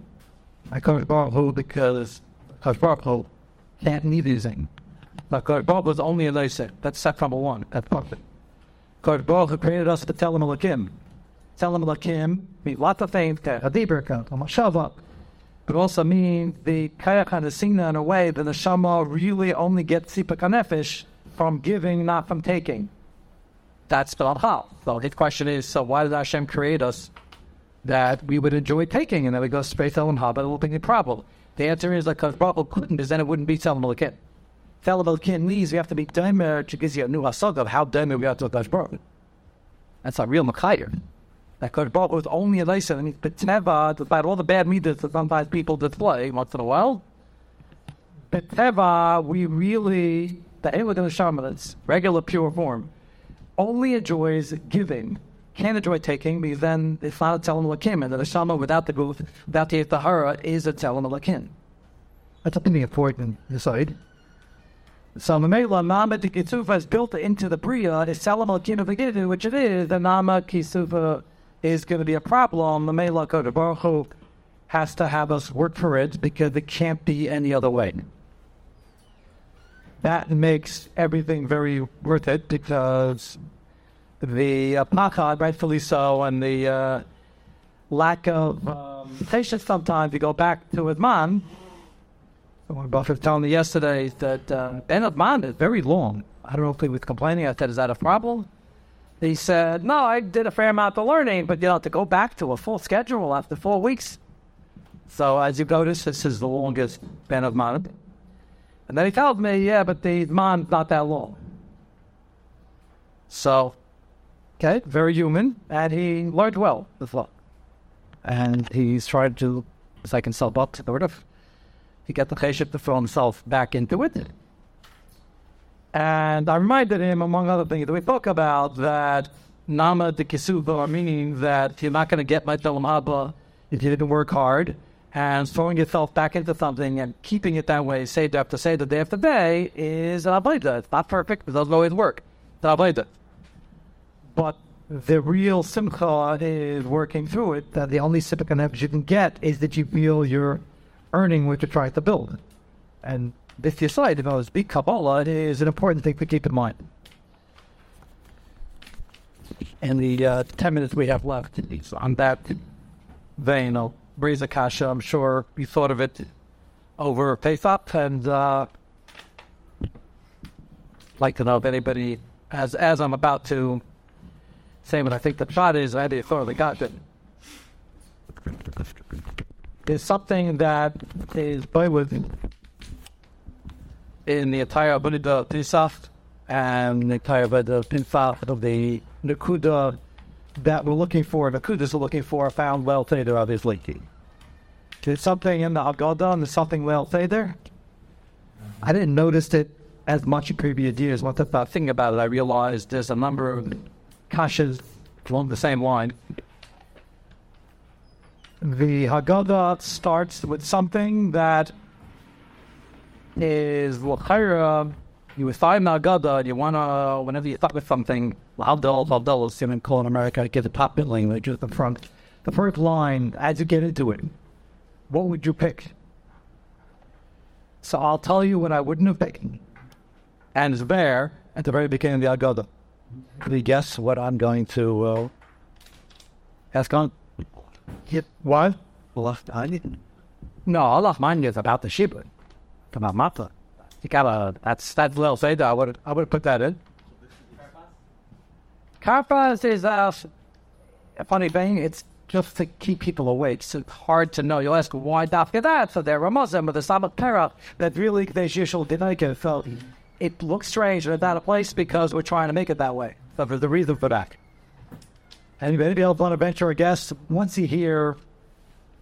[SPEAKER 1] Like Kodesh Baruch Hu, because Baruch can't need anything. But Baruch is only a Leiseh. That's step number one. That's perfect. Baruch created us to Tzelem Elohim. Tzelem Elohim means lots of things. Hadiberka, Mashava. But also mean the Kayach Hadasina in a way that the Shama really only gets Nefesh from giving, not from taking. That's Bilal So his question is, so why did Hashem create us that we would enjoy taking and then we go straight to Olam Haba, it will be a problem. The answer is like because Baruch couldn't, because then it wouldn't be Tzelem Elokim. Tzelem Elokim means we have to be Daimer to give you a new hasag of how Daimer we are to Kosh Baruch. That's a real Makayr. That Kosh Baruch was only a mean, but never, despite all the bad meters that sometimes people display once in a while, but Teva, we really, the Elohim Shama, that's regular pure form, only enjoys giving, can't enjoy taking, because then it's not a Tzelem Elokim, and the Neshama without the Guf, without the Tahara, is a Tzelem Elokim. That's something important to aside. So Mamela Nama de Kisufa is built into the Bria, is Tzelem Elokim of the which it is, the Nama Kisufa is going to be a problem. Mamela Kodabaruch has to have us work for it because it can't be any other way that makes everything very worth it because the uh, pachad, rightfully so, and the uh, lack of um, patience sometimes. You go back to his mom. Someone Buff was telling me yesterday that uh, Ben mom is very long. I don't know if he was complaining. I said, "Is that a problem?" He said, "No, I did a fair amount of learning, but you know, to go back to a full schedule after four weeks." So as you notice, this is the longest Ben of mom. And then he tells me, yeah, but the mon's not that long. So, okay, very human, and he learned well with law. And he's tried to, as I can sell up, sort of, to get the cheship to throw himself back into it. And I reminded him, among other things, that we talk about that nama de kisufa, meaning that you're not going to get my haba if you didn't work hard and throwing yourself back into something and keeping it that way, say day after say, day after day, is an avodah. It's not perfect. but It doesn't always work. It's an avodah. But the real simcha is working through it. That the only simcha you can get is that you feel you're earning what you're trying to build. And if you decide, if I was big Kabbalah, it is an important thing to keep in mind. In the uh, 10 minutes we have left on that vein, I'll raise a kasha. I'm sure you thought of it over Pesach, and uh, like to know if anybody, as as I'm about to say what I think the shot is, I had thoroughly got it. Is something that is by with the entire Buddha Pesach and the entire Buddha Pesach of the Nakuda that we're looking for, the Kudas are looking for, a found well Seder obviously. There's something in the Haggadah and there's something well Seder. I didn't notice it as much in previous years. Once I thinking about it, I realized there's a number of kashas along the same line. The Haggadah starts with something that is L'chaira you find Malgada and you want to, whenever you thought with something, Haldol, Haldol is even call in America, get the top bit language at the front. The first line, as you get into it, what would you pick? So I'll tell you what I wouldn't have picked. And it's there at the very beginning of the Agada. Can you guess what I'm going to uh, ask on? Yep. What? Well, I didn't. No, Allah mine is about the About Mata. You gotta. That's that's little Seder. I would I would put that in. Karpas is uh, a funny thing. It's just to keep people awake. It's hard to know. You'll ask why after that. So they're a Muslim or the Sabbath Perach that really there's usual dinaika. So it looks strange and it's out of place because we're trying to make it that way. So there's the reason for that. Anybody else want to venture a guess? Once you hear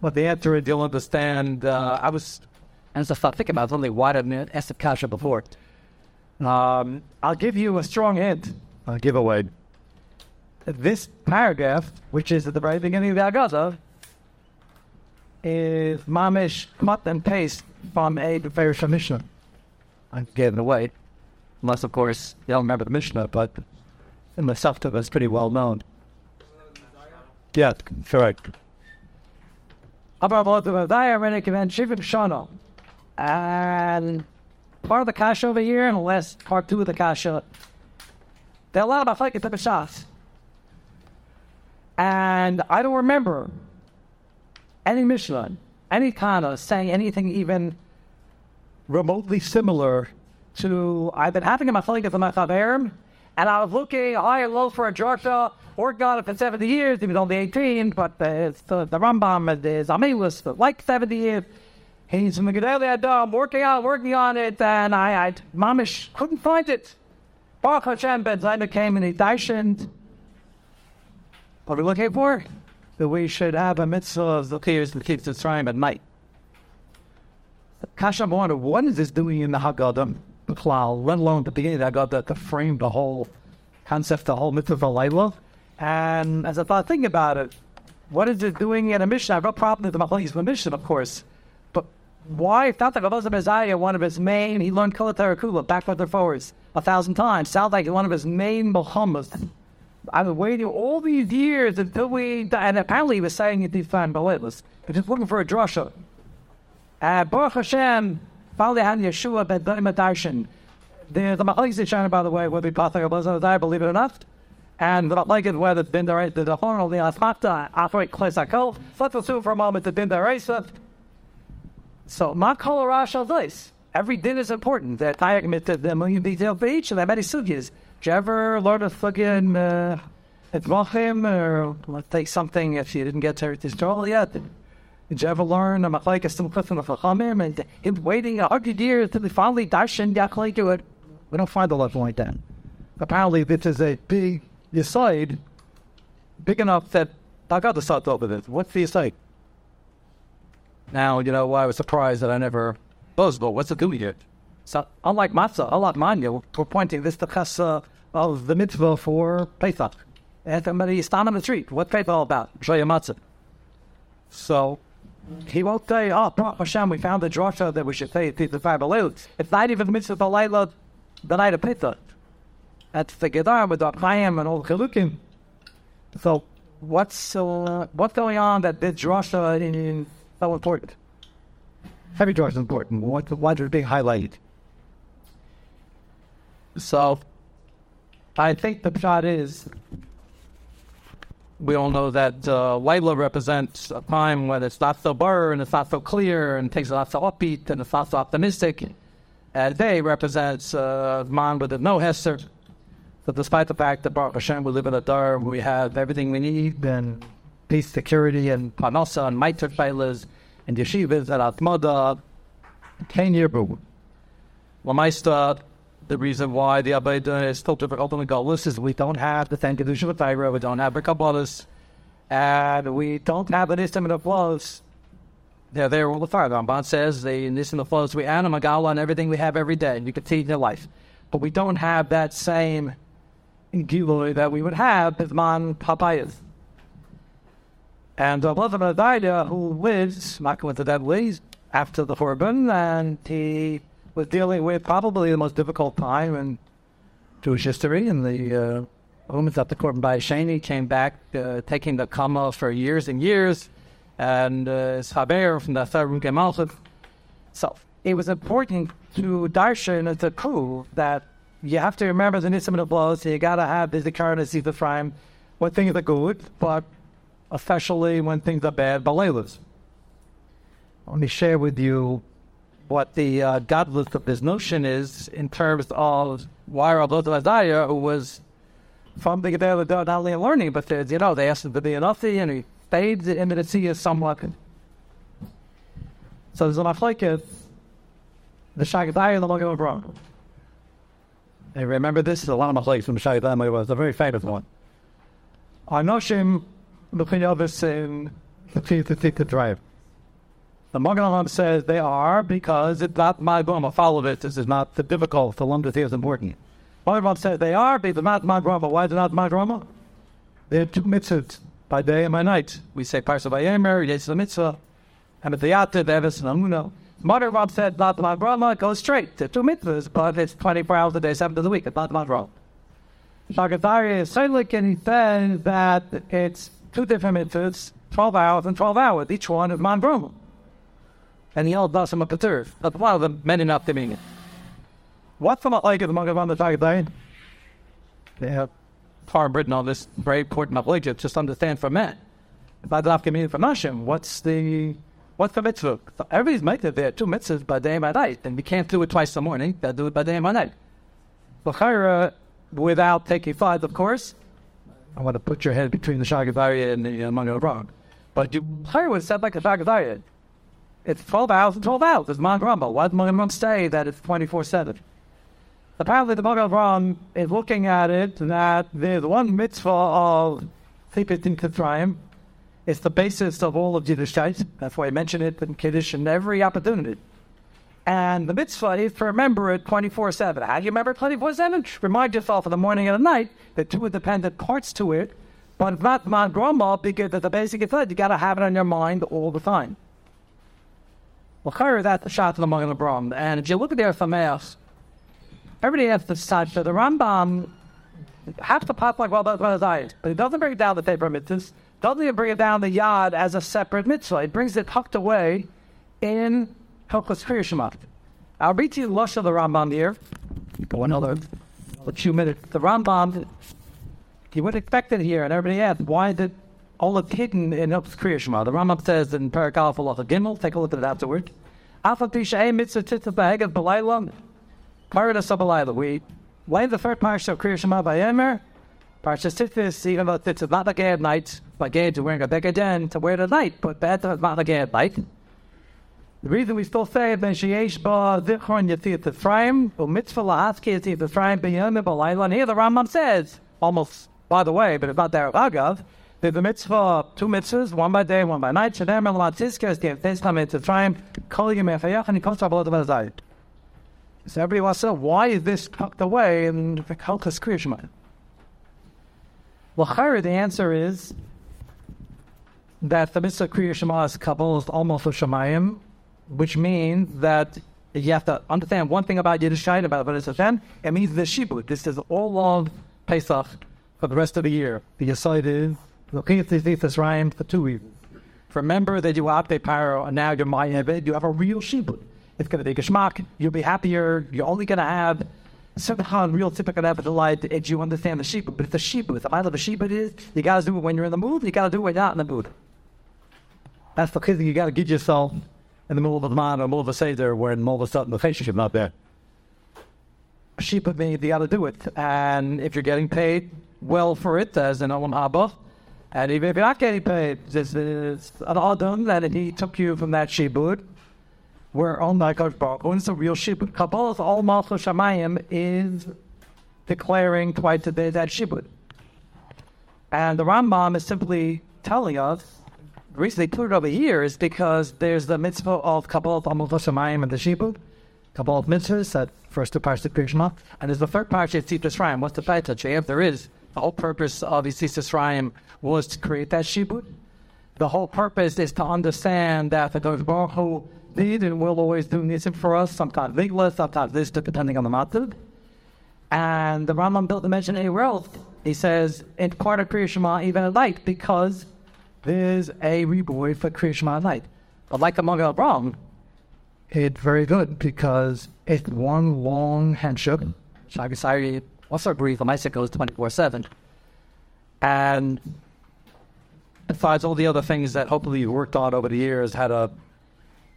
[SPEAKER 1] what the answer is, you'll understand. Uh, I was and so thought, think about only I ask the kasha before? Um, I'll give you a strong hint. A giveaway. This paragraph, which is at the very beginning of the Haggadah, is mamish cut and paste from a Beferisha Mishnah. I'm giving away. Unless, of course, you don't remember the Mishnah, but in the Safta is pretty well known. Yeah, correct. Shivim Shana. And part of the kasha over here, and the last part two of the cash kasha, they allowed a fight to shots. And I don't remember any Mishnah, any Kana saying anything even remotely similar to I've been having a machalik of the Machaberim, and I was looking high and low for a worked on it for 70 years, he was only 18, but uh, the, the Rambam is Amilus for like 70 years. He's in the Gedali Adam, working on working on it, and I, I mamish couldn't find it. Baruch Hashem Ben Zoma came and he daishened. What are we looking for? That we should have a mitzvah of the Kirs that keeps us trying at night. Kasha wonder what is this doing in the Haggadah? Klal, let alone at the beginning of the Haggadah to frame the whole concept, the whole mitzvah of Layla. And as I thought, thinking about it, what is it doing in a mission? I have no problem with the Machlokes a Mishnah, of course. If not the of Messiah, one of his main, he learned Kula Terakula, backwards and forwards, a thousand times. Sounds like one of his main Muhammads. I was waiting all these years until we, and apparently he was saying it these times, but was just looking for a drasha. Uh, Baruch Hashem, finally had Yeshua ben Darshan. There's the Machlokes Shana, by the way, whether Pathak or believe it or not. And the Machlokes whether it's been the the Horn the Asmata, operate Kles HaKol. Let's assume for a moment that Din Daraisa. So, Ma Kol Rasha this. Every din is important. That I admit that the million detail for each, and there are many sugyas. Did you ever learn a sugya uh, at Mochim, or let's take something if you didn't get to Israel yet? Did you ever learn a machlekes still from the chachamim and him waiting a hundred years until he finally darshan the do it? We don't find a level like that. Apparently, this is a big side, big enough that I got to start over this. What's the side? Now, you know, I was surprised that I never buzzed, but what's the doing here? So, unlike matzah, unlike manya, we're pointing this to chasa of the mitzvah for Pesach. And somebody stand on the street. What's Pesach all about? Show matzah. So, he won't say, oh, Baruch Hashem, we found a drasha that we should say it's the five It's not even the mitzvah of Layla, the night of Pesach. That's the Gedar with the Chaim and all the Chilukim. So, what's uh, what's going on that this drasha is so important? Heavy drasha is important. What, why is it being highlighted? So, I think the shot is we all know that uh, represents a time when it's not so blurred and it's not so clear and takes a lot so upbeat and it's not so optimistic. And they represents uh, man with no hester. So despite the fact that Baruch Hashem, we live in a dar we have everything we need and peace, security, and panasa and mitre failures and yeshivas and atmada, 10 year boom. Lamaista, the reason why the Abayda is still difficult in the Golis is we don't have the Ten Kedusha with Tyra, we don't have the Kabbalahs, and we don't have an instrument of the flows. They're there all the time. The Ramban says the instrument of the flows we add a and everything we have every day, and you can see in your life. But we don't have that same Giloi that we would have with Man Papayas. And uh, Brother Adaya, who lives, that ways after the Horban, and he was dealing with probably the most difficult time in Jewish history. And the uh, at the Korban Bayesheni came back, uh, taking the Kama for years and years, and uh, Saber from the Tharun Gemalchut. So it was important to Darshan to prove that you have to remember the Nisim of blows, so you got to have the Zikaron and the Frame when things are good, but especially when things are bad, Balaylas. Let me share with you what the uh, godless of this notion is in terms of why Rabbi who was from the Gedele not only learning, but you know, they asked him to be an Uthi, and he stayed in the sea somewhat. So there's a machlekes, the Shaagas Aryeh and the Magen Avraham. And remember this is a lot of machlekes from Shaagas Aryeh was a very famous one. Anoshim, the Pinyavis in the Drive. The Magen says they are because it's not my Brahma. Follow this. This is not the difficult. The lump is important. Magen says they are because not my Brahma. Why is it not my Brahma? They have two mitzvahs by day and by night. We say Parsa Vayemer, Yes the mitzvah, and the Yata, Devis, and Amuno. Rob said not my Brahma goes straight to two mitzvahs, but it's 24 hours a day, seven days a week. It's not my Brahma. Shaagas Aryeh is and he says that it's two different mitzvahs, 12 hours and 12 hours. Each one is man Brahma and he held Nasim up the turf. That's one of them, many not doing it. What's the like of the Magavan the Tagadain? They have far written on this very important of just understand for men. If I don't have from Nashim, what's the what's the mitzvah? So everybody's mitzvah there, are two mitzvahs by day and by night, and we can't do it twice in the morning, gotta do it by day and by night. L'chaira, without taking five, of course. I want to put your head between the Shaagas Aryeh and the uh, Manga Wrong. But you L'chaira was said like a Shaagas Aryeh. It's 12 hours and 12 hours. It's Mount Rumble. Why does Mount say that it's 24 7? Apparently, the Magen Avraham is looking at it that there's one mitzvah of Thipit in Kithraim. It's the basis of all of Yiddishkeit. That's why I mention it in Kiddush in every opportunity. And the mitzvah is to remember it 24 7. How do you remember it 24 7? Remind yourself in the morning and the night. The two independent parts to it. But not man grandma because the basic is you got to have it on your mind all the time. Well, that's the shot of the Magen Avraham. And if you look at their Thameas, everybody has the side. So the Rambam has to pop like well, that's what diet, but it doesn't it down the paper mitzvahs. Doesn't even bring it down the yad as a separate mitzvah. It brings it tucked away in Hilchos Kriyashma. I'll read to you the lush of the Rambam here. Go another a few minutes. The Rambam, you would expect it here, and everybody asks, why did all it's hidden in Hilchos Kriyashma? The Rambam says in Parak Aleph Gimel, take a look at it afterward. Alpha Pisha Mitzvah Titzah Ba'egad B'layla, Parada Sabalayla. We why the third parsha of Kriya Shema by Emer? Parsha Titzis, even though it's not like at night, but gay to wearing a beggaden to wear at night, but bad to not like at night. The reason we still say it, ben ba zichron yatzit Ephraim, u mitzvah la'aski yatzit Ephraim b'yom b'layla. And here the Rambam says, almost by the way, but not there agav, there's the mitzvah, two mitzvahs, one by day, one by night. Shadem is the Ephraim Ephraim, kol yom efayach, and to Abelot of So everybody know, why is this tucked away in the Kalkas Kriya Shema? Well, the answer is that the mitzvah Kriya Shema is coupled almost a Shemayim, which means that you have to understand one thing about Yiddishkeit, about Avodah Hashem, it means the Shibud. This is all of Pesach for the rest of the year. The aside is, looking at these rhyme for two reasons. Remember that you Abde Paro, and now you're Ma'yeved, you have a real Shibud. It's going to be Geshmak, you'll be happier, you're only going to have certain real typical appetite if you understand the Shibud. But it's a Shibud. The mind of a Shibud is, you got to do it when you're in the mood, you got to do it when you're not in the mood. That's the thing you got to get yourself in the middle of the man or the middle of a seder where all of a sudden the relationship not there. Sheep you got to do it. And if you're getting paid well for it, as an Olam Haba, and even if you're not getting paid, there's, there's an Adam that he took you from that shibud, where on my Baruch Hu, it's a real shibud. Kabbalah's all Malchus Shamayim is declaring twice a day that shibud. And the Rambam is simply telling us the reason they put it over here is because there's the mitzvah of Kabbalah Talmud Shemayim and the Shibud, Kabbalah mitzvahs, that first two parts of Krishma, and there's the third part, Yitzit Shrine. What's the paita? If there is, the whole purpose of Yitzit Shrine was to create that Shibud. The whole purpose is to understand that the Baruch Hu did and will always do nisim for us, sometimes vigla, sometimes this, depending on the matzah. And the Rambam built the mention a wealth. He says, in part of Kriya Shema, even at night, because there's a reward for Krishma night. But like the Magen Avraham, it's very good because it's one long handshake. Shaagas Aryeh also agrees the Maisa goes 24 7. And besides all the other things that hopefully you worked on over the years, how to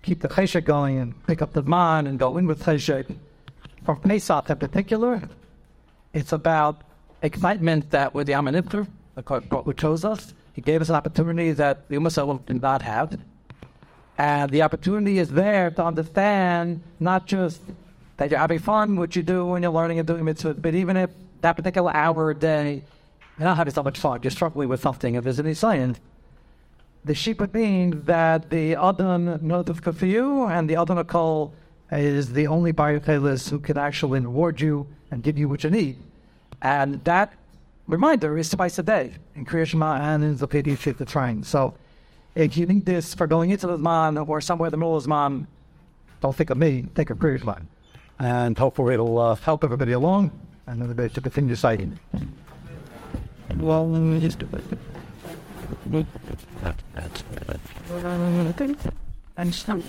[SPEAKER 1] keep the cheshek going and pick up the man and go in with cheshek. For Pesach in particular, it's about excitement that with the Amanipter, what chose us, he gave us an opportunity that the Ummah did not have. And the opportunity is there to understand not just that you're having fun, what you do when you're learning and doing mitzvah, but even if that particular hour a day, you're not having so much fun, you're struggling with something, if there's any science, the sheep would mean that the Adon notified for you and the Adon call is the only biochelis who can actually reward you and give you what you need. And that reminder is twice a day in Kriya Shema and in Zopedi Fifth Shrine. So if you need this for going into the man or somewhere in the middle of the man, don't think of me, think of Kriya Shema. And hopefully it'll uh, help everybody along and everybody to continue citing. Well, just do